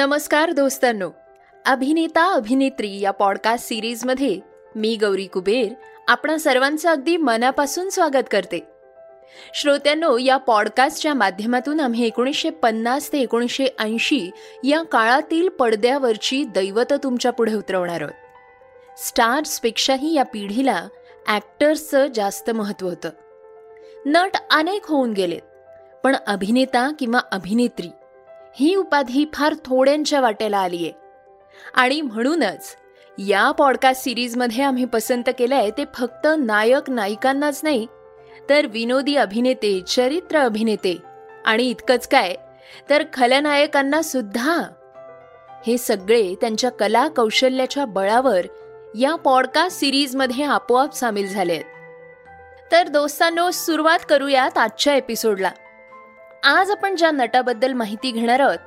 नमस्कार दोस्तांनो. अभिनेता अभिनेत्री या पॉडकास्ट सिरीजमध्ये मी गौरी कुबेर आपणा सर्वांचं अगदी मनापासून स्वागत करते. श्रोत्यांनो या पॉडकास्टच्या माध्यमातून आम्ही एकोणीसशे पन्नास ते एकोणीसशे ऐंशी या काळातील पडद्यावरची दैवत तुमच्यापुढे उतरवणार आहोत. स्टार्सपेक्षाही या पिढीला ॲक्टर्सचं जास्त महत्त्व होतं. नट अनेक होऊन गेलेत पण अभिनेता किंवा अभिनेत्री ही उपाधी फार थोड्यांच्या वाटेला आली आहे आणि म्हणूनच या पॉडकास्ट सिरीजमध्ये आम्ही पसंत केलंय ते फक्त नायक नायिकांनाच नाही तर विनोदी अभिनेते चरित्र अभिनेते आणि इतकंच काय तर खलनायकांना सुद्धा. हे सगळे त्यांच्या कला कौशल्याच्या बळावर या पॉडकास्ट सिरीजमध्ये आपोआप सामील झाले आहेत तर दोस्तांनो सुरुवात करूयात आजच्या एपिसोडला आज आपण ज्या नटाबद्दल माहिती घेणार आहोत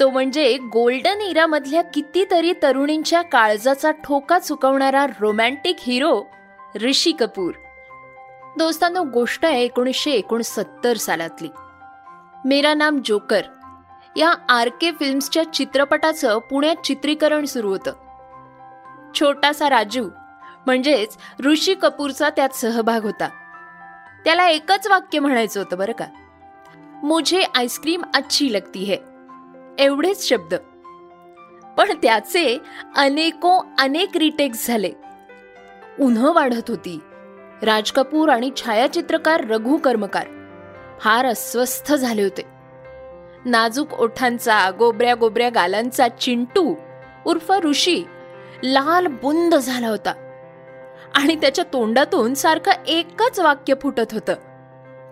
तो म्हणजे गोल्डन इरामधल्या कितीतरी तरुणींच्या काळजाचा ठोका चुकवणारा रोमॅन्टिक हिरो ऋषी कपूर. दोस्तांनो गोष्ट आहे एकोणीसशे एकोणसत्तर सालातली. मेरा नाम जोकर. या आर के फिल्म्सच्या चित्रपटाचं पुण्यात चित्रीकरण सुरू होतं. छोटासा राजू म्हणजेच ऋषी कपूरचा त्यात सहभाग होता. त्याला एकच वाक्य म्हणायचं होतं बरं का? मुझे आईस्क्रीम अच्छी लगती है। एवढेच शब्द। पण त्याचे अनेको अनेक रिटेक्स झाले। उन्ह वाढत होती। राज कपूर आणि छायाचित्रकार रघु कर्मकार फार अस्वस्थ झाले होते। नाजूक ओठांचा गोबऱ्या गोबऱ्या गालांचा चिंटू उर्फ ऋषी लाल बुंद झाला होता। आणि त्याच्या तोंडातून सारखं एकच वाक्य फुटत होतं।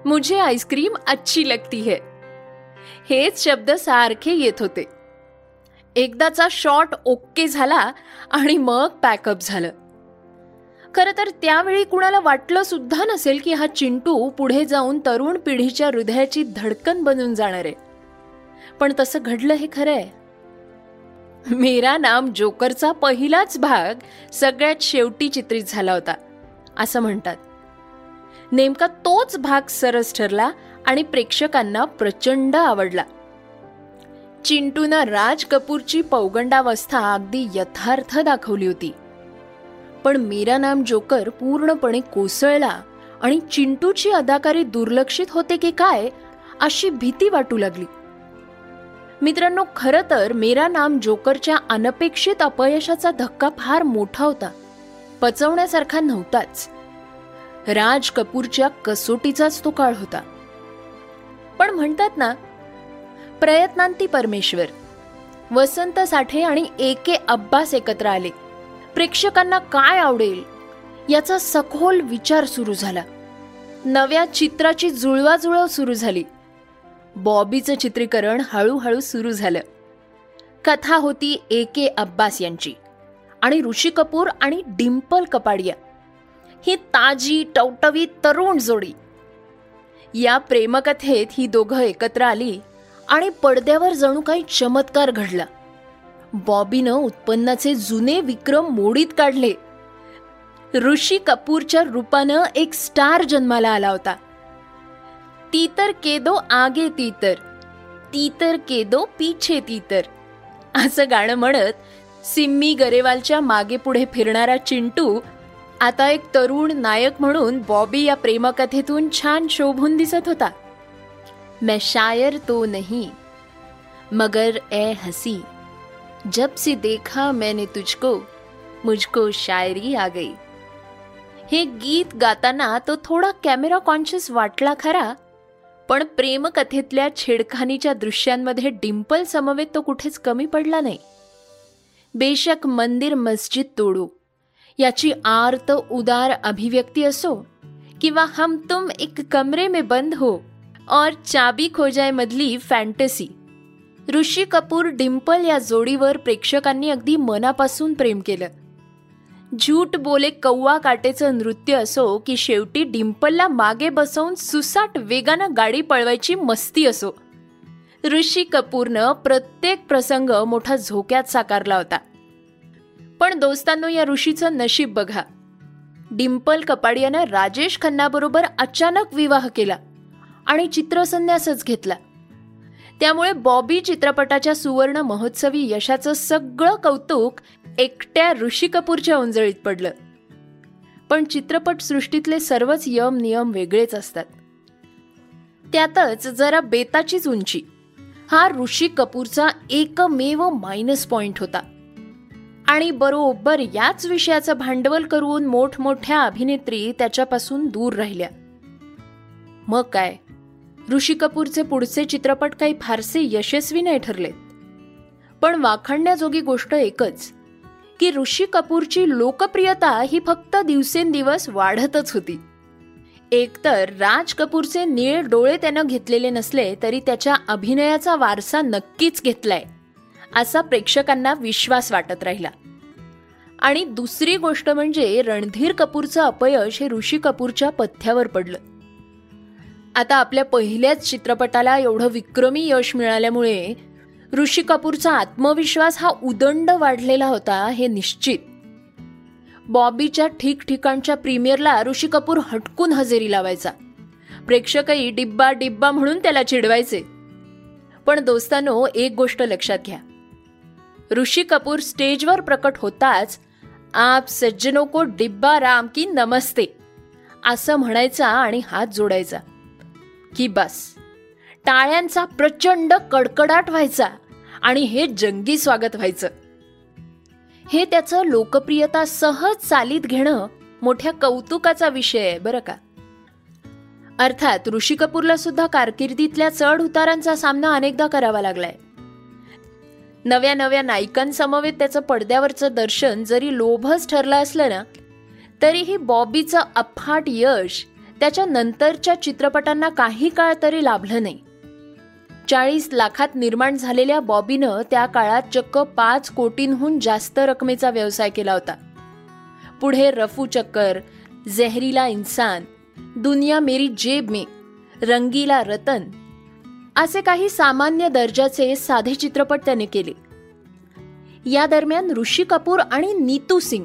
मुझे आईस्क्रीम अच्छी लगती है। हेच शब्द सारखे येत होते। एकदाचा शॉट ओके झाला आणि मग पॅकअप झालं. खरं तर त्यावेळी कुणाला वाटलं सुद्धा नसेल की हा चिंटू पुढे जाऊन तरुण पिढीच्या हृदयाची धडकन बनून जाणार आहे. पण तसं घडलं हे खरं आहे मेरा नाम जोकरचा पहिलाच भाग सगळ्यात शेवटी चित्रित झाला होता असं म्हणतात. नेमका तोच भाग सरस ठरला आणि प्रेक्षकांना प्रचंड आवडला. चिंटूनं राज कपूरची पौगंडावस्था अगदी यथार्थ दाखवली होती. पण मीरा नाम जोकर पूर्णपणे कोसळला आणि चिंटूची अदाकारी दुर्लक्षित होते की काय अशी भीती वाटू लागली. मित्रांनो खरं तर मेरा नाम जोकरच्या अनपेक्षित अपयशाचा धक्का फार मोठा होता. पचवण्यासारखा नव्हताच. राज कपूरच्या कसोटीचाच तो काळ होता. पण म्हणतात ना प्रयत्नांती परमेश्वर वसंत साठे आणि ए के अब्बास एकत्र आले. प्रेक्षकांना काय आवडेल याचा सखोल विचार सुरू झाला. नव्या चित्राची जुळवाजुळव सुरू झाली. बॉबीचं चित्रीकरण हळूहळू सुरू झालं. कथा होती ए के अब्बास यांची आणि ऋषी कपूर आणि डिम्पल कपाडिया. ही ताजी टवटवी तरुण जोडी. या प्रेमकथेत ही दोघं एकत्र आली आणि पडद्यावर जणू काही चमत्कार घडला. बॉबीनं उत्पन्नाचे जुने विक्रम मोडीत काढले. ऋषी कपूरच्या रूपानं एक स्टार जन्माला आला होता. ती तर केदो आगे ती तर ती तर केदो पीछे ती तर असं गाणं म्हणत सिम्मी गरेवालच्या मागे पुढे फिरणारा चिंटू आता एक तरुण नायक म्हणून बॉबी या प्रेमकथेतून छान शोभून दिसत होता. मैं शायर तो नहीं मगर ए हसी. जब से देखा मैंने तुझको मुझको शायरी आ गई. हे गीत गाताना तो थोडा कॅमेरा कॉन्शियस वाटला खरा पण प्रेमकथेतल्या छेडखानीच्या दृश्यांमध्ये डिम्पल समवेत तो कुठेच कमी पडला नाही. बेशक मंदिर मस्जिद तोडू. याची आर्त उदार अभिव्यक्ती असो किंवा हम तुम एक कमरे में बंद हो और चाबी खोजाय मधली फॅन्टसी ऋषी कपूर डिम्पल या जोडीवर प्रेक्षकांनी अगदी मनापासून प्रेम केलं. झूट बोले कौवा काटेचं नृत्य असो की शेवटी डिम्पलला मागे बसवून सुसाट वेगानं गाडी पळवायची मस्ती असो. ऋषी कपूरनं प्रत्येक प्रसंग मोठा झोक्यात साकारला होता. पण दोस्तांनो या ऋषीचं नशीब बघा. डिम्पल कपाडियानं राजेश खन्नाबरोबर अचानक विवाह केला आणि चित्रसन्यासच घेतला. त्यामुळे बॉबी चित्रपटाच्या सुवर्ण महोत्सवी यशाचं सगळं कौतुक एकट्या ऋषी कपूरच्या उंजळीत पडलं. पण चित्रपटसृष्टीतले सर्वच यम नियम वेगळेच असतात. त्यातच जरा बेताचीच उंची. हा ऋषी कपूरचा एकमेव मायनस पॉइंट होता. आणि बरोबर याच विषयाचं भांडवल करून मोठमोठ्या अभिनेत्री त्याच्यापासून दूर राहिल्या. मग काय? ऋषी कपूरचे पुढचे चित्रपट काही फारसे यशस्वी नाही ठरले पण वाखाणण्याजोगी गोष्ट एकच की ऋषी कपूरची लोकप्रियता ही फक्त दिवसेंदिवस वाढतच होती. एकतर राज कपूरचे निळे डोळे त्यानं घेतलेले नसले तरी त्याच्या अभिनयाचा वारसा नक्कीच घेतलाय. असा प्रेक्षकांना विश्वास वाटत राहिला. आणि दुसरी गोष्ट म्हणजे रणधीर कपूरचं अपयश हे ऋषी कपूरच्या पथ्यावर पडलं. आता आपल्या पहिल्याच चित्रपटाला एवढं विक्रमी यश मिळाल्यामुळे ऋषी कपूरचा आत्मविश्वास हा उदंड वाढलेला होता हे निश्चित. बॉबीच्या ठिकठिकाणच्या प्रीमियरला ऋषी कपूर हटकून हजेरी लावायचा. प्रेक्षकही डिब्बा डिब्बा म्हणून त्याला चिडवायचे. पण दोस्तानो एक गोष्ट लक्षात घ्या. ऋषी कपूर स्टेजवर प्रकट होताच आप सज्जनो को डिब्बा राम की नमस्ते असं म्हणायचा आणि हात जोडायचा. की बस. टाळ्यांचा प्रचंड कडकडाट व्हायचा आणि हे जंगी स्वागत व्हायचं. हे त्याचं लोकप्रियता सहज चालीत घेणं मोठ्या कौतुकाचा विषय आहे बरं का? अर्थात ऋषी कपूरला सुद्धा कारकिर्दीतल्या चढ उतारांचा सामना अनेकदा करावा लागलाय. नव्या नव्या नायिकांसमवेत त्याचं पडद्यावरचं दर्शन जरी लोभच ठरलं असलं ना तरीही बॉबीचं अफाट यश त्याच्या नंतरच्या चित्रपटांना काही काळ तरी लाभलं नाही. चाळीस लाखात निर्माण झालेल्या बॉबीनं त्या काळात चक्क पाच कोटींहून जास्त रकमेचा व्यवसाय केला होता. पुढे रफू चक्कर जहरीला इन्सान दुनिया मेरी जेब में रंगीला रतन असे काही सामान्य दर्जाचे साधे चित्रपट त्याने केले. या दरम्यान ऋषी कपूर आणि नीतू सिंग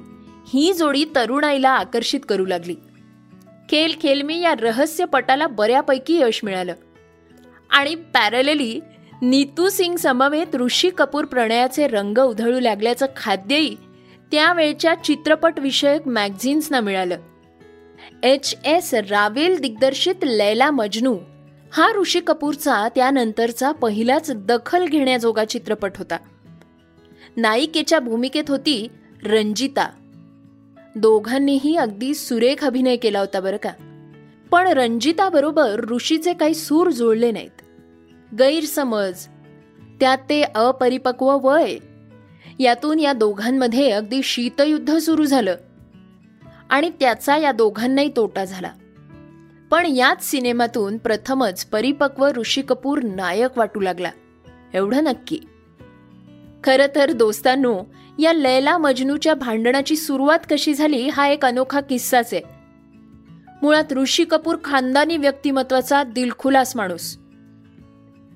ही जोडी तरुणाईला आकर्षित करू लागली. खेल खेल मी या रहस्यपटाला बऱ्यापैकी यश मिळालं. आणि पॅरलेली नीतू सिंग समवेत ऋषी कपूर प्रणयाचे रंग उधळू लागल्याचं खाद्यही त्यावेळच्या चित्रपटविषयक मॅगझिन्सना मिळालं. एच एस रावेल दिग्दर्शित लैला मजनू हा ऋषी कपूरचा त्यानंतरचा पहिलाच दखल घेण्याजोगा चित्रपट होता. नायिकेच्या भूमिकेत होती रंजिता. दोघांनीही अगदी सुरेख अभिनय केला होता बरं का. पण रंजिता बरोबर ऋषीचे काही सूर जुळले नाहीत. गैरसमज त्यात ते अपरिपक्व वय यातून या दोघांमध्ये अगदी शीतयुद्ध सुरू झालं. आणि त्याचा या दोघांनाही तोटा झाला. पण याच सिनेमातून प्रथमच परिपक्व ऋषी कपूर नायक वाटू लागला. एवढं नक्की. खरं तर दोस्तांनो या लैला मजनूच्या भांडणाची सुरुवात कशी झाली हा एक अनोखा किस्साच आहे. मुळात ऋषी कपूर खानदानी व्यक्तिमत्वाचा दिलखुलास माणूस.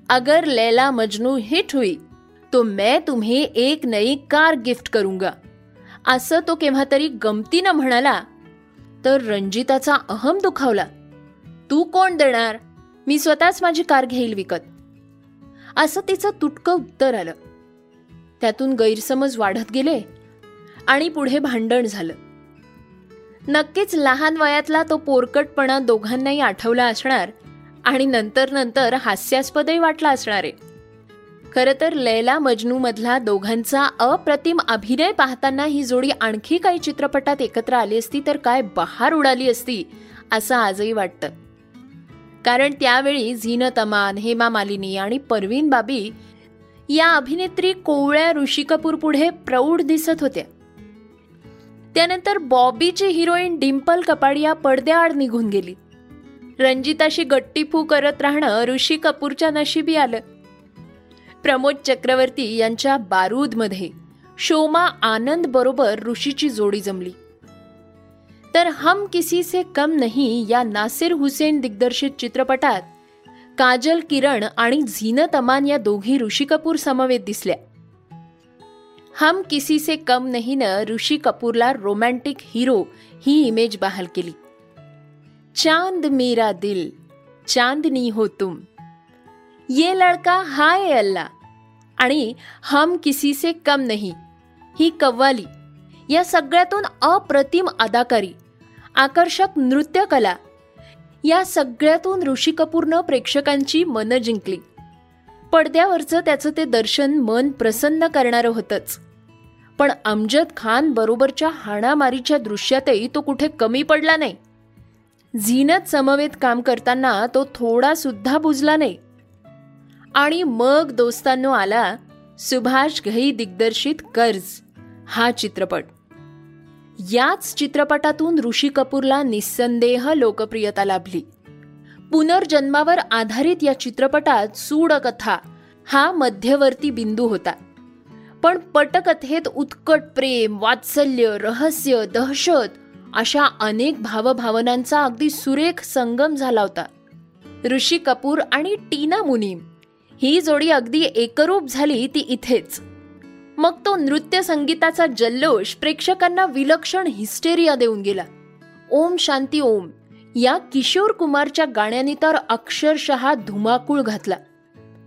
अगर लैला मजनू हिट हुई तो मैं तुम्ही एक नई कार गिफ्ट करूंगा. असं तो केव्हा तरी गमतीनं म्हणाला तर रंजिताचा अहम दुखावला. तू कोण देणार? मी स्वतःच माझी कार घेईल विकत. असं तिचं तुटकं उत्तर आलं. त्यातून गैरसमज वाढत गेले आणि पुढे भांडण झालं. नक्कीच लहान वयातला तो पोरकटपणा दोघांनाही आठवला असणार आणि नंतर नंतर हास्यास्पदही वाटला असणार. आहे खरं तर लैला मजनू मधला दोघांचा अप्रतिम अभिनय पाहताना ही जोडी आणखी काही चित्रपटात एकत्र आली असती तर काय बहार उडाली असती असं आजही वाटतं. कारण त्यावेळी झीनत अमान हेमा मालिनी आणि परवीन बाबी या अभिनेत्री कोवळ्या ऋषी कपूर पुढे प्रौढ दिसत होत्या. त्यानंतर बॉबीची हिरोईन डिम्पल कपाडिया पडद्याआड निघून गेली. रंजिताशी गट्टीफू करत राहणं ऋषी कपूरच्या नशिबी आलं. प्रमोद चक्रवर्ती यांच्या बारूदमध्ये शोमा आनंद बरोबर ऋषीची जोडी जमली. तर हम किसी से कम नहीं या नासिर हुसेन दिग्दर्शित चित्रपटात काजल किरण आणि झीनत अमान या दोघी ऋषी कपूर समवेत दिसल्या. हम किसी से कम नहीं ऋषी कपूरला रोमॅन्टिक हिरो ही इमेज बहाल केली. चांद मेरा दिल चांदनी हो तुम. ये लडका हाय अल्ला आणि हम किसी से कम नाही ही कव्वाली. या सगळ्यातून अप्रतिम अदाकारी. आकर्षक नृत्यकला. या सगळ्यातून ऋषी कपूरनं प्रेक्षकांची मनं जिंकली. पडद्यावरचं त्याचं ते दर्शन मन प्रसन्न करणारं होतंच. पण अमजद खान बरोबरच्या हाणामारीच्या दृश्यातही तो कुठे कमी पडला नाही. झीनत समवेत काम करताना तो थोडा सुद्धा बुजला नाही. आणि मग दोस्तांनो आला सुभाष घई दिग्दर्शित कर्ज हा चित्रपट. याच चित्रपटातून ऋषी कपूरला निस्संदेह लोकप्रियता लाभली. पुनर्जन्मावर आधारित या चित्रपटात सूडकथा हा मध्यवर्ती बिंदू होता. पण पटकथेत उत्कट प्रेम वात्सल्य रहस्य दहशत अशा अनेक भावभावनांचा अगदी सुरेख संगम झाला होता. ऋषी कपूर आणि टीना मुनीम ही जोडी अगदी एकरूप झाली ती इथेच. मग तो नृत्य संगीताचा जल्लोष प्रेक्षकांना विलक्षण हिस्टेरिया देऊन गेला. ओम शांती ओम या किशोर कुमारच्या गाण्याने तर अक्षरशः धुमाकूळ घातला.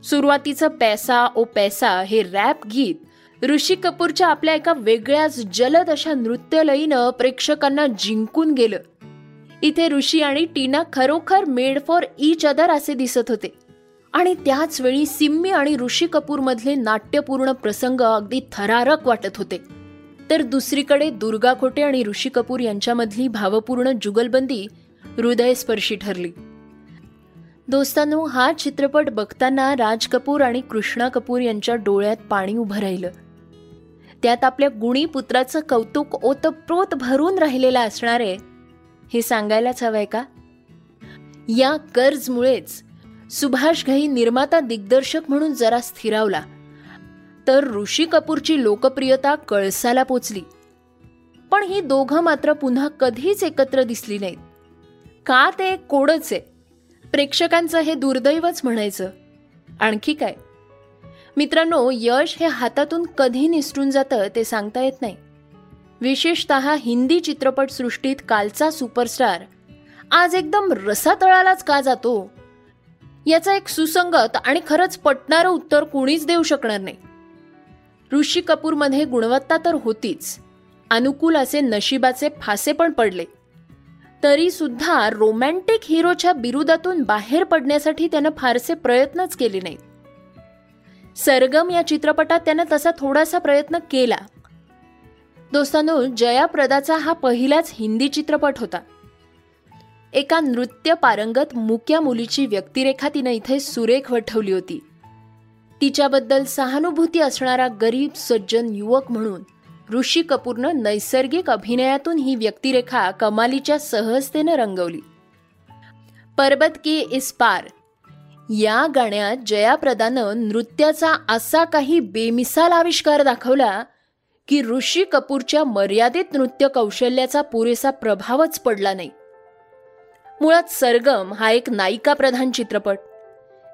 सुरुवातीचं पैसा ओ पैसा हे रॅप गीत ऋषी कपूरच्या आपल्या एका वेगळ्याच जलद अशा नृत्यलयीनं प्रेक्षकांना जिंकून गेलं. इथे ऋषी आणि टीना खरोखर मेड फॉर इच अदर असे दिसत होते. आणि त्याच वेळी सिम्मी आणि ऋषी कपूर मधले नाट्यपूर्ण प्रसंग अगदी थरारक वाटत होते. तर दुसरीकडे दुर्गा खोटे आणि ऋषी कपूर यांच्यामधली भावपूर्ण जुगलबंदी हृदयस्पर्शी ठरली. दोस्तांनो हा चित्रपट बघताना राज कपूर आणि कृष्णा कपूर यांच्या डोळ्यात पाणी उभं राहिलं. त्यात आपल्या गुणी पुत्राचं कौतुक ओतप्रोत भरून राहिलेलं असणारे हे सांगायलाच हवंय का? या कर्जमुळेच सुभाष घई निर्माता दिग्दर्शक म्हणून जरा स्थिरावला. तर ऋषी कपूरची लोकप्रियता कळसाला पोचली. पण ही दोघं मात्र पुन्हा कधीच एकत्र दिसली नाहीत. का ते कोडच? आहे प्रेक्षकांचं हे दुर्दैवच म्हणायचं. आणखी काय? मित्रांनो यश हे हातातून कधी निसटून जातं ते सांगता येत नाही. विशेषत हिंदी चित्रपटसृष्टीत कालचा सुपरस्टार. आज एकदम रसातळालाच का जातो? याचा एक सुसंगत आणि खरंच पटणारं उत्तर कोणीच देऊ शकणार नाही. ऋषी कपूरमध्ये गुणवत्ता तर होतीच. अनुकूल असे नशिबाचे फासे पण पडले. तरी सुद्धा रोमॅन्टिक हिरोच्या बिरुदातून बाहेर पडण्यासाठी त्यानं फारसे प्रयत्नच केले नाहीत. सरगम या चित्रपटात त्यानं तसा थोडासा प्रयत्न केला. दोस्तांनो जयाप्रदाचा हा पहिलाच हिंदी चित्रपट होता. एका नृत्य पारंगत मुक्या मुलीची व्यक्तिरेखा तिनं इथे सुरेख वठवली होती. तिच्याबद्दल सहानुभूती असणारा गरीब सज्जन युवक म्हणून ऋषी कपूरनं नैसर्गिक अभिनयातून ही व्यक्तिरेखा कमालीच्या सहजतेनं रंगवली. परबत के इस पार. या गाण्यात जयाप्रदानं नृत्याचा असा काही बेमिसाल आविष्कार दाखवला की ऋषी कपूरच्या मर्यादित नृत्य कौशल्याचा पुरेसा प्रभावच पडला नाही. मुळात सरगम हा एक नायिका प्रधान चित्रपट.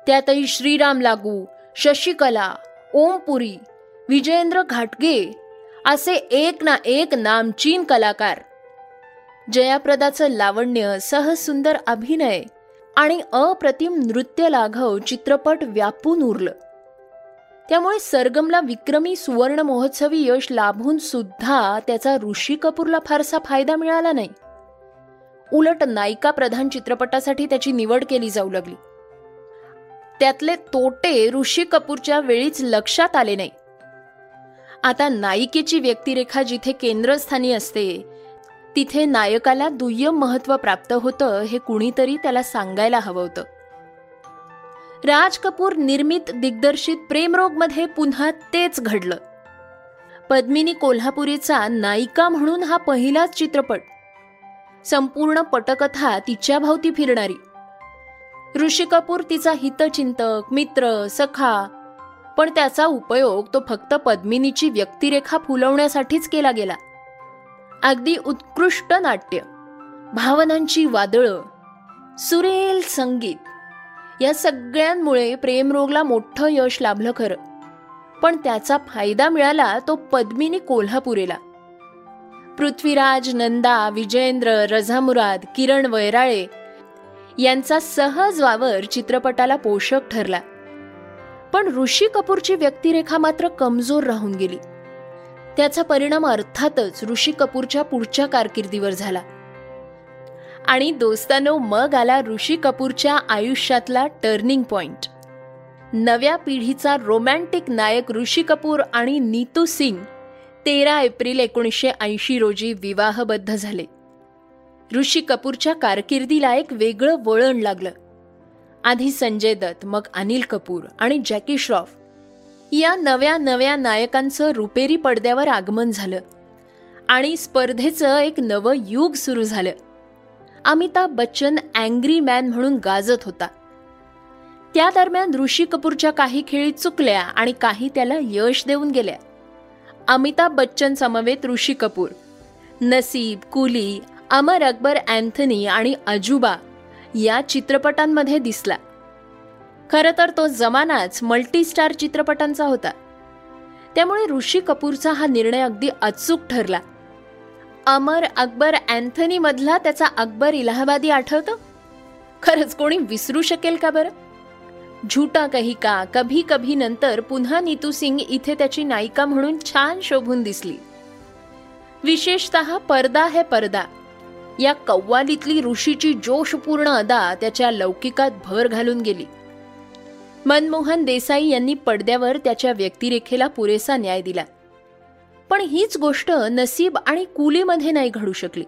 त्यातही श्रीराम लागू शशिकला ओमपुरी विजयेंद्र घाटगे असे एक ना एक नामचीन कलाकार. जयाप्रदाचं लावण्य सहसुंदर अभिनय आणि अप्रतिम नृत्य लाघव चित्रपट व्यापून उरलं. त्यामुळे सरगमला विक्रमी सुवर्ण महोत्सवी यश लाभून सुद्धा त्याचा ऋषी कपूरला फारसा फायदा मिळाला नाही. उलट नायिका प्रधान चित्रपटासाठी त्याची निवड केली जाऊ लागली. त्यातले तोटे ऋषी कपूरच्या वेळीच लक्षात आले नाही. आता नायिकेची व्यक्तिरेखा जिथे केंद्रस्थानी असते तिथे नायकाला दुय्यम महत्त्व प्राप्त होतं हे कुणीतरी त्याला सांगायला हवं होतं. राज कपूर निर्मित दिग्दर्शित प्रेमरोगमध्ये पुन्हा तेच घडलं. पद्मिनी कोल्हापुरीचा नायिका म्हणून हा पहिलाच चित्रपट संपूर्ण पटकथा तिच्या भावती फिरणारी. ऋषी कपूर तिचा हितचिंतक मित्र सखा पण त्याचा उपयोग तो फक्त पद्मिनीची व्यक्तिरेखा फुलवण्यासाठीच केला गेला. अगदी उत्कृष्ट नाट्य भावनांची वादळं सुरेल संगीत या सगळ्यांमुळे प्रेमरोगला मोठं यश लाभलं खरं. पण त्याचा फायदा मिळाला तो पद्मिनी कोल्हापुरेला. पृथ्वीराज नंदा विजयेंद्र रझामुराद किरण वैराळे यांचा सहज वावर चित्रपटाला पोषक ठरला. पण ऋषी कपूरची व्यक्तिरेखा मात्र कमजोर राहून गेली. त्याचा परिणाम अर्थातच ऋषी कपूरच्या पुढच्या कारकिर्दीवर झाला. आणि दोस्तानो मग आला ऋषी कपूरच्या आयुष्यातला टर्निंग पॉइंट नव्या पिढीचा रोमॅन्टिक नायक ऋषी कपूर आणि नीतू सिंग तेरा एप्रिल एकोणीसशे ऐंशी रोजी विवाहबद्ध झाले. ऋषी कपूरच्या कारकिर्दीला एक वेगळं वळण लागलं. आधी संजय दत्त मग अनिल कपूर आणि जॅकी श्रॉफ. या नव्या नव्या नायकांचं रुपेरी पडद्यावर आगमन झालं आणि स्पर्धेचं एक नवं युग सुरू झालं. अमिताभ बच्चन अँग्री मॅन म्हणून गाजत होता. त्या दरम्यान ऋषी कपूरच्या काही खेळी चुकल्या आणि काही त्याला यश देऊन गेल्या. अमिताभ बच्चन समवेत ऋषी कपूर नसीब कुली अमर अकबर अँथनी आणि अजुबा या चित्रपटांमध्ये दिसला. खरं तर तो जमानाच मल्टीस्टार चित्रपटांचा होता. त्यामुळे ऋषी कपूरचा हा निर्णय अगदी अचूक ठरला. अमर अकबर अँथनी मधला त्याचा अकबर इलाहाबादी आठवतो? खरंच कोणी विसरू शकेल का बरं? झूटा कही का? कभी कभी नंतर पुन्हा नीतू सिंग इथे त्याची नायिका म्हणून छान शोभून दिसली. विशेषतः परदा है परदा. या कव्वालीतली ऋषीची जोशपूर्ण अदा त्याच्या लौकिकात भर घालून गेली. मनमोहन देसाई यांनी पडद्यावर त्याच्या व्यक्तिरेखेला पुरेसा न्याय दिला. पण हीच गोष्ट नसीब आणि कुलीमध्ये नाही घडू शकली.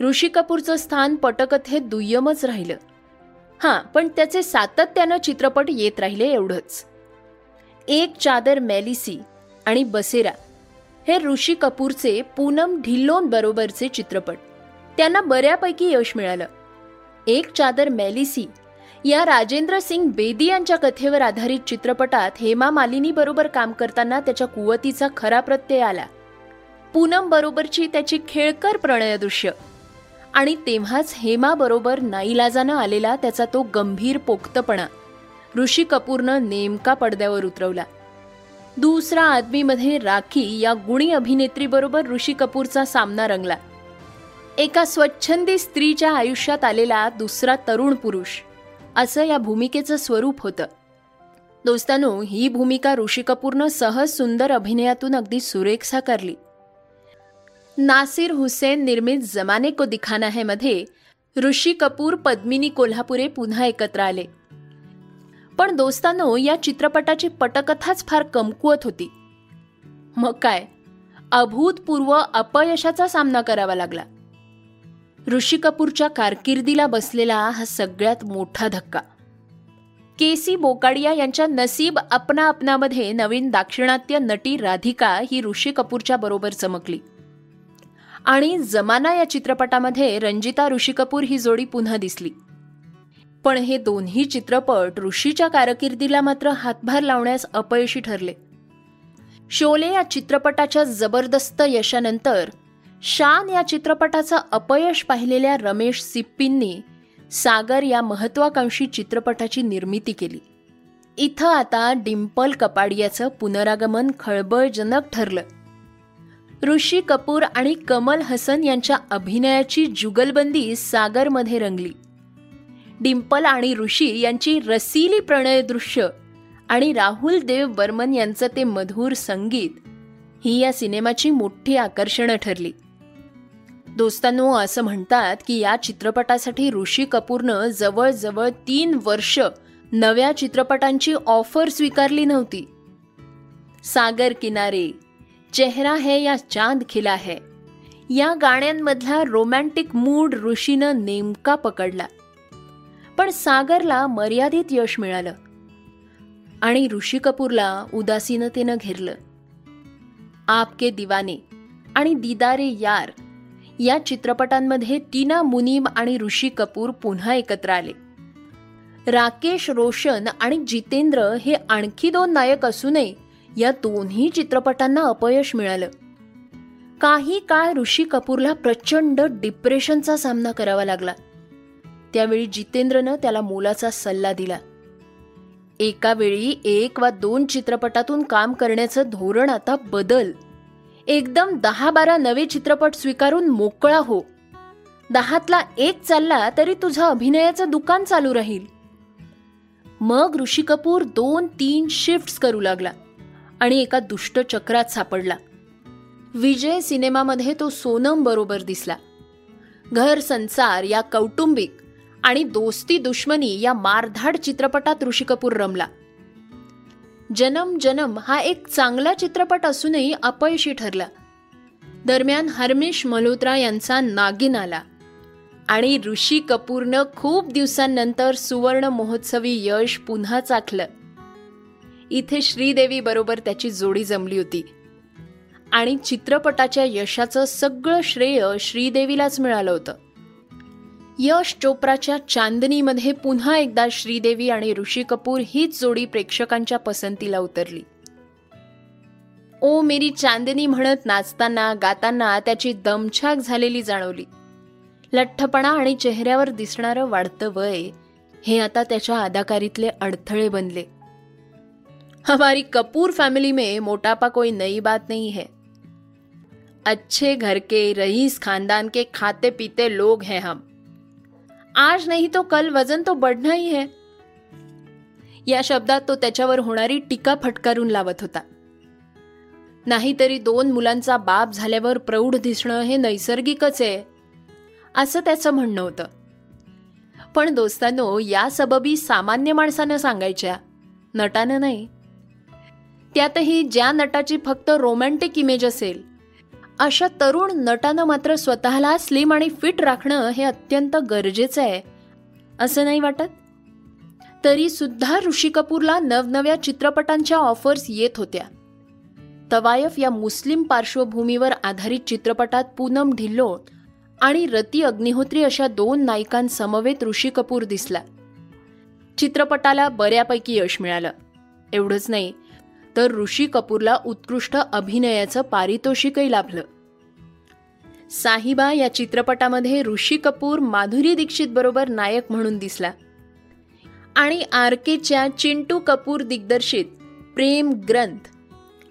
ऋषी कपूरचं स्थान पटकथेत दुय्यमच राहिलं. हां पण त्याचे सातत्यानं चित्रपट येत राहिले एवढंच. एक चादर मॅलिसी आणि बसेरा हे ऋषी कपूरचे पूनम ढिल्लोन बरोबरचे चित्रपट. त्यांना बऱ्यापैकी यश मिळालं. एक चादर मॅलिसी या राजेंद्र सिंग बेदी यांच्या कथेवर आधारित चित्रपटात हेमा मालिनी बरोबर काम करताना त्याच्या कुवतीचा खरा प्रत्यय आला. पूनम बरोबरची त्याची खेळकर प्रणयदृश्य. आणि तेव्हाच हेमाबरोबर नाईलाजानं आलेला त्याचा तो गंभीर पोक्तपणा. ऋषी कपूरनं नेमका पडद्यावर उतरवला. दुसरा आदमीमध्ये राखी या गुणी अभिनेत्रीबरोबर ऋषी कपूरचा सामना रंगला. एका स्वच्छंदी स्त्रीच्या आयुष्यात आलेला दुसरा तरुण पुरुष. असं या भूमिकेचं स्वरूप होतं. दोस्तानो ही भूमिका ऋषी कपूरनं सहज सुंदर अभिनयातून अगदी सुरेख साकारली. नासिर हुसेन निर्मित जमाने को दिखाना है मध्ये ऋषी कपूर पद्मिनी कोल्हापुरे पुन्हा एकत्र आले. पण दोस्तानो या चित्रपटाची पटकथाच फार कमकुवत होती. मग काय? अभूतपूर्व अपयशाचा सामना करावा लागला. ऋषी कपूरच्या कारकिर्दीला बसलेला हा सगळ्यात मोठा धक्का. के सी बोकाडिया यांच्या नसीब अपना अपनामध्ये नवीन दाक्षिणात्य नटी राधिका ही ऋषी कपूरच्या बरोबर चमकली. आणि जमाना या चित्रपटामध्ये रंजिता ऋषी कपूर ही जोडी पुन्हा दिसली. पण हे दोन्ही चित्रपट ऋषीच्या कारकिर्दीला मात्र हातभार लावण्यास अपयशी ठरले. शोले या चित्रपटाच्या जबरदस्त यशानंतर शान या चित्रपटाचं अपयश पाहिलेल्या रमेश सिप्पींनी सागर या महत्वाकांक्षी चित्रपटाची निर्मिती केली. इथं आता डिम्पल कपाडियाचं पुनरागमन खळबळजनक ठरलं. ऋषी कपूर आणि कमल हसन यांच्या अभिनयाची जुगलबंदी सागरमध्ये रंगली. डिम्पल आणि ऋषी यांची रसिली प्रणय दृश्य आणि राहुल देव बर्मन यांचं ते मधुर संगीत ही या सिनेमाची मोठी आकर्षणं ठरली. दोस्तांनो असं म्हणतात की या चित्रपटासाठी ऋषी कपूरनं जवळजवळ तीन वर्ष नव्या चित्रपटांची ऑफर स्वीकारली नव्हती. सागर किनारे चेहरा है या चांद खिला है? या गाण्यांमधला रोमॅन्टिक मूड ऋषीनं नेमका पकडला. पण सागरला मर्यादित यश मिळालं. आणि ऋषी कपूरला उदासीनतेनं घेरलं. आपके दिवाने आणि दिदारे यार या चित्रपटांमध्ये टीना मुनीम आणि ऋषी कपूर पुन्हा एकत्र आले. राकेश रोशन आणि जितेंद्र हे आणखी दोन नायक असूनही या दोन्ही चित्रपटांना अपयश मिळालं. काही काळ ऋषी कपूरला प्रचंड डिप्रेशनचा सामना करावा लागला. त्यावेळी जितेंद्रनं त्याला मोलाचा सल्ला दिला. एका वेळी एक वा दोन चित्रपटातून काम करण्याचं धोरण आता बदल. एकदम दहा बारा नवे चित्रपट स्वीकारून मोकळा हो. दहातला एक चालला तरी तुझं अभिनयाचं दुकान चालू राहील. मग ऋषी कपूर दोन तीन शिफ्ट्स करू लागला. आणि एका दुष्ट चक्रात सापडला. विजय सिनेमामध्ये तो सोनम बरोबर दिसला. घर संसार या कौटुंबिक आणि दोस्ती दुश्मनी या मारधाड चित्रपटात ऋषी कपूर रमला. जनम जनम हा एक चांगला चित्रपट असूनही अपयशी ठरला. दरम्यान हरमेश मल्होत्रा यांचा नागिन आला आणि ऋषी कपूरनं खूप दिवसांनंतर सुवर्ण महोत्सवी यश पुन्हा चाखलं. इथे श्रीदेवी बरोबर त्याची जोडी जमली होती. आणि चित्रपटाच्या यशाचं सगळं श्रेय श्रीदेवीलाच मिळालं होतं. यश चोप्राच्या चांदनीमध्ये पुन्हा एकदा श्रीदेवी आणि ऋषी कपूर हीच जोडी प्रेक्षकांच्या पसंतीला उतरली. ओ मेरी चांदनी म्हणत नाचताना गाताना त्याची दमछाक झालेली जाणवली. लठ्ठपणा आणि चेहऱ्यावर दिसणारं वाढतं वय हे आता त्याच्या अदाकारीतले अडथळे बनले. हमारी कपूर फैमिली में मोटापा कोई नई बात नहीं है। अच्छे घर के रईस खानदान के खाते पीते लोग हैं हम। आज नहीं तो कल वजन तो बढ़ना ही है। या शब्दात तो त्याच्यावर होणारी टीका फटकारून लावत होता। नाहीतरी दोन मुलांचा बाप झाल्यावर प्रौढ दिसणं हे नैसर्गिकच आहे असं त्याचं म्हणणं होतं. पण दोस्तांनो या सबबी सामान्य माणसानं सांगायच्या नटानं नाही. त्यातही ज्या नटाची फक्त रोमॅन्टिक इमेज असेल अशा तरुण नटानं मात्र स्वतःला स्लिम आणि फिट राखणं हे अत्यंत गरजेचं आहे असं नाही वाटत? तरी सुद्धा ऋषी कपूरला नवनव्या चित्रपटांच्या ऑफर्स येत होत्या. तवायफ या मुस्लिम पार्श्वभूमीवर आधारित चित्रपटात पूनम ढिल्लोळ आणि रती अग्निहोत्री अशा दोन नायिकांसमवेत ऋषी कपूर दिसला. चित्रपटाला बऱ्यापैकी यश मिळालं. एवढंच नाही तर ऋषी कपूरला उत्कृष्ट अभिनयाचं पारितोषिकही लाभलं. साहिबा या चित्रपटामध्ये ऋषी कपूर माधुरी दीक्षित बरोबर नायक म्हणून दिसला. आणि आर केच्या चिंटू कपूर दिग्दर्शित प्रेम ग्रंथ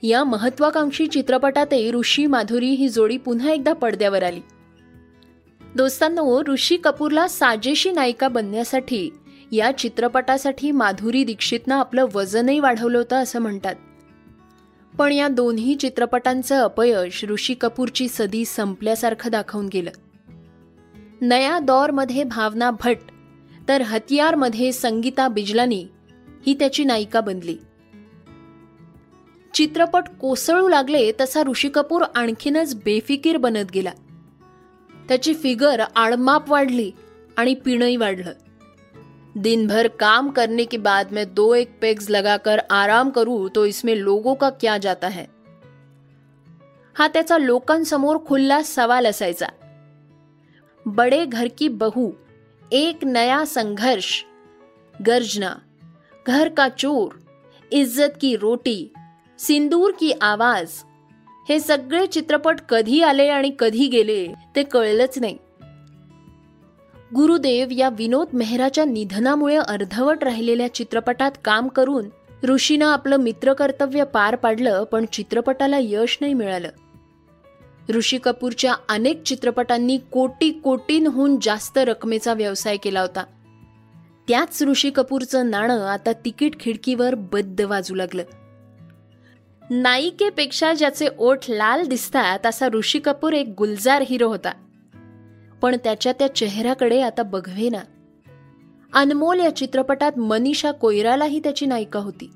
या महत्वाकांक्षी चित्रपटातही ऋषी माधुरी ही जोडी पुन्हा एकदा पडद्यावर आली. दोस्तांनो ऋषी कपूरला साजेशी नायिका बनण्यासाठी या चित्रपटासाठी माधुरी दीक्षितनं आपलं वजनही वाढवलं होतं असं म्हणतात. पण या दोन्ही चित्रपटांचं अपयश ऋषी कपूरची सदी संपल्यासारखं दाखवून गेलं. नया दौरमध्ये भावना भट तर हतियारमध्ये संगीता बिजलानी ही त्याची नायिका बनली. चित्रपट कोसळू लागले तसा ऋषी कपूर आणखीनच बेफिकीर बनत गेला. त्याची फिगर आडमाप वाढली आणि पिणंही वाढलं. दिन भर काम करने के बाद मैं दो एक पेग्स लगाकर आराम करूं तो इसमें लोगों का क्या जाता है? हा त्याचा लोकांसमोर खुल्ला सवाल असायचा. बड़े घर की बहू एक नया संघर्ष गर्जना घर का चोर इज्जत की रोटी सिंदूर की आवाज हे सगळे चित्रपट कधी आले आणि कधी गेले ते कळलंच नाही. गुरुदेव या विनोद मेहराच्या निधनामुळे अर्धवट राहिलेल्या चित्रपटात काम करून ऋषीनं आपलं मित्रकर्तव्य पार पाडलं पण चित्रपटाला यश नाही मिळालं. ऋषी कपूरच्या अनेक चित्रपटांनी कोटी कोटींहून जास्त रकमेचा व्यवसाय केला होता. त्याच ऋषी कपूरचं नाणं आता तिकीट खिडकीवर बद्द वाजू लागलं. नायिकेपेक्षा ज्याचे ओठ लाल दिसतात असा ऋषी कपूर एक गुलजार हिरो होता. पण त्याच्या त्या चेहऱ्याकडे आता बघवे ना अनमोल या चित्रपटात मनीषा कोयरालाही त्याची नायिका होती.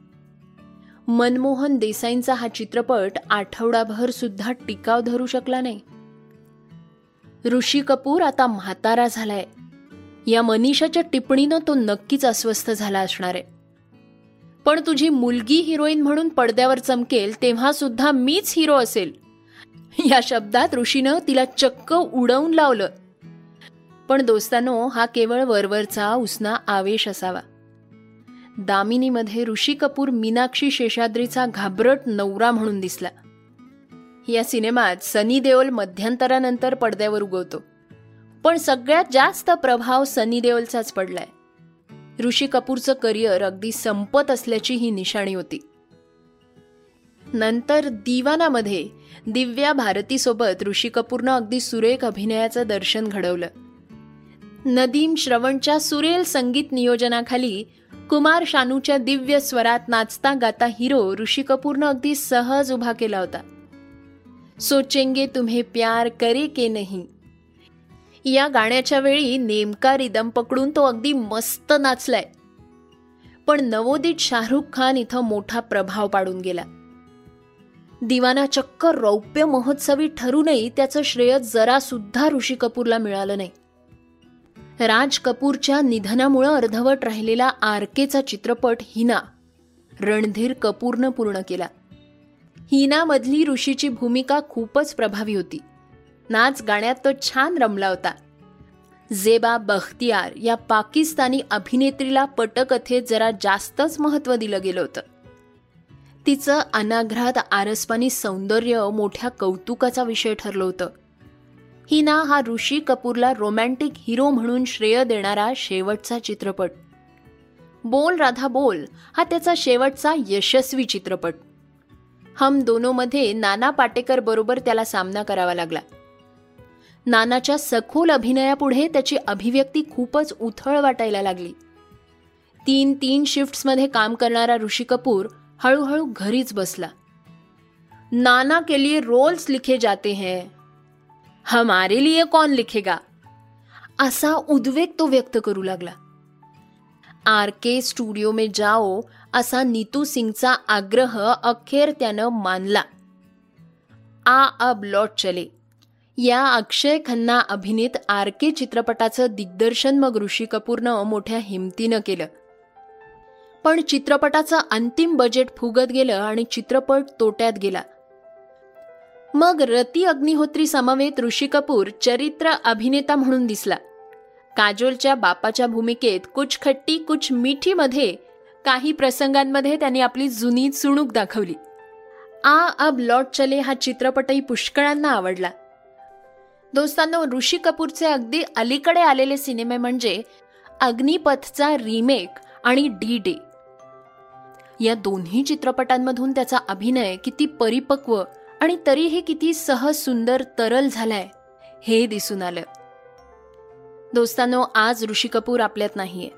मनमोहन देसाईंचा हा चित्रपट आठवडाभर सुद्धा टिकाव धरू शकला नाही. ऋषी कपूर आता म्हातारा झालाय. या मनीषाच्या टिप्पणीनं तो नक्कीच अस्वस्थ झाला असणार आहे. पण तुझी मुलगी हिरोईन म्हणून पडद्यावर चमकेल तेव्हा सुद्धा मीच हिरो असेल. या शब्दात ऋषीनं तिला चक्क उडवून लावलं. पण दोस्तानो हा केवळ वरवरचा उसना आवेश असावा. दामिनीमध्ये ऋषी कपूर मीनाक्षी शेषाद्रीचा घाबरट नवरा म्हणून दिसला. या सिनेमात सनी देओल मध्यंतरानंतर पडद्यावर उगवतो. पण सगळ्यात जास्त प्रभाव सनी देओलचाच पडलाय. ऋषी कपूरचं करिअर अगदी संपत असल्याची ही निशाणी होती. नंतर दिवानामध्ये दिव्या भारतीसोबत ऋषी कपूरनं अगदी सुरेख अभिनयाचं दर्शन घडवलं. नदीम श्रवणच्या सुरेल संगीत नियोजनाखाली कुमार शानूच्या दिव्य स्वरात नाचता गाता हिरो ऋषी कपूरनं अगदी सहज उभा केला होता. सोचेंगे तुम्हे प्यार करे के नहीं. या गाण्याच्या वेळी नेमका रिदम पकडून तो अगदी मस्त नाचलाय. पण नवोदित शाहरुख खान इथं मोठा प्रभाव पाडून गेला. दिवाना चक्क रौप्य महोत्सवी ठरूनही त्याचं श्रेय जरा सुद्धा ऋषी कपूरला मिळालं नाही. राज कपूरच्या निधनामुळं अर्धवट राहिलेला आर केचा चित्रपट हिना. रणधीर कपूरनं पूर्ण केला. हिनामधली ऋषीची भूमिका खूपच प्रभावी होती. नाच गाण्यात तो छान रमला होता. जेबा बख्तियार या पाकिस्तानी अभिनेत्रीला पटकथेत जरा जास्तच महत्त्व दिलं गेलं होतं. तिचं अनाघ्रात आरसपानी सौंदर्य मोठ्या कौतुकाचा विषय ठरलं होतं. हिना हा ऋषी कपूरला रोमॅन्टिक हिरो म्हणून श्रेय देणारा शेवटचा चित्रपट. बोल राधा बोल हा त्याचा शेवटचा यशस्वी चित्रपट. हम दोनोमध्ये नाना पाटेकर बरोबर त्याला सामना करावा लागला. नानाच्या सखोल अभिनयापुढे त्याची अभिव्यक्ती खूपच उथळ वाटायला लागली. तीन तीन शिफ्ट्समध्ये काम करणारा ऋषी कपूर हळूहळू घरीच बसला. नाना के लिए रोल्स लिखे जाते हैं. हमारे लिए कौन लिखेगा? असा उद्वेग तो व्यक्त करू लागला। आर के स्टुडिओ में जाओ असा नीतू सिंगचा आग्रह अखेर त्यानं मानला। आ अब लौट चले। या अक्षय खन्ना अभिनीत आर के चित्रपटाचं दिग्दर्शन मग ऋषी कपूरनं मोठ्या हिमतीनं केलं. पण चित्रपटाचं अंतिम बजेट फुगत गेलं आणि चित्रपट तोट्यात गेला. मग रती अग्निहोत्री समवेत ऋषी कपूर चरित्र अभिनेता म्हणून दिसला. काजोलच्या बापाच्या भूमिकेत कुछ खट्टी कुछ मिठी मध्ये काही प्रसंगांमध्ये त्यांनी आपली जुनी चुणूक दाखवली. आ अब लॉट चले हा चित्रपटही पुष्कळांना आवडला. दोस्तांनो ऋषी कपूरचे अगदी अलीकडे आलेले सिनेमे म्हणजे अग्निपथचा रिमेक आणि डी डे या दोन्ही चित्रपटांमधून त्याचा अभिनय किती परिपक्व आणि तरीही किती सहज सुंदर तरल झालाय हे दिसून आलं. दोस्तांनो आज ऋषी कपूर आपल्यात नाहीये.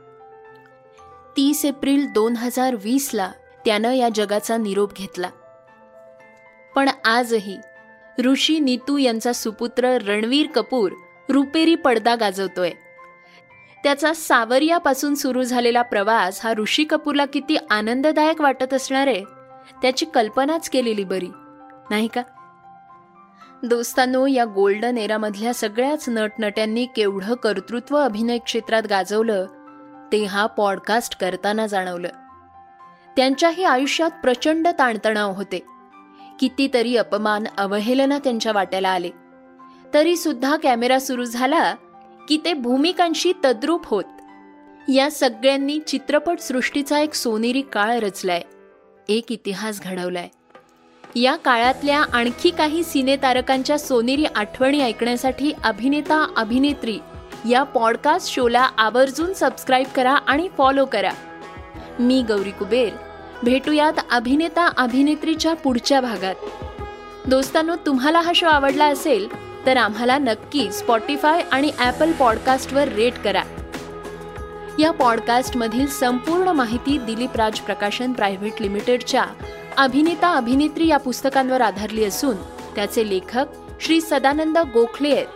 तीस एप्रिल दोन हजार वीसला त्यानं या जगाचा निरोप घेतला. पण आजही ऋषी नीतू यांचा सुपुत्र रणवीर कपूर रुपेरी पडदा गाजवतोय. त्याचा सावरियापासून सुरू झालेला प्रवास हा ऋषी कपूरला किती आनंददायक वाटत असणार आहे त्याची कल्पनाच केलेली बरी. नाही का? दोस्तांनो या गोल्डन एरामधल्या सगळ्याच नटनट्यांनी केवढं कर्तृत्व अभिनय क्षेत्रात गाजवलं ते हा पॉडकास्ट करताना जाणवलं. त्यांच्याही आयुष्यात प्रचंड ताणतणाव होते. कितीतरी अपमान अवहेलना त्यांच्या वाट्याला आले. तरी सुद्धा कॅमेरा सुरू झाला की ते भूमिकांशी तद्रूप होत. या सगळ्यांनी चित्रपट सृष्टीचा एक सोनेरी काळ रचलाय एक इतिहास घडवलाय. या काळातल्या आणखी काही सिनेतारकांच्या सोनेरी आठवणी ऐकण्यासाठी अभिनेता अभिनेत्री या पॉडकास्ट शोला आवर्जून सबस्क्राईब करा आणि फॉलो करा. मी गौरी कुबेर. भेटूयात अभिनेता अभिनेत्रीच्या पुढच्या भागात. दोस्तांनो तुम्हाला हा शो आवडला असेल तर आम्हाला नक्की स्पॉटीफाय आणि ॲपल पॉडकास्टवर रेट करा. या पॉडकास्टमधील संपूर्ण माहिती दिलीप राज प्रकाशन प्रायव्हेट लिमिटेडच्या अभिनेता अभिनेत्री या पुस्तकांवर आधारली असून त्याचे लेखक श्री सदानंद गोखले आहेत.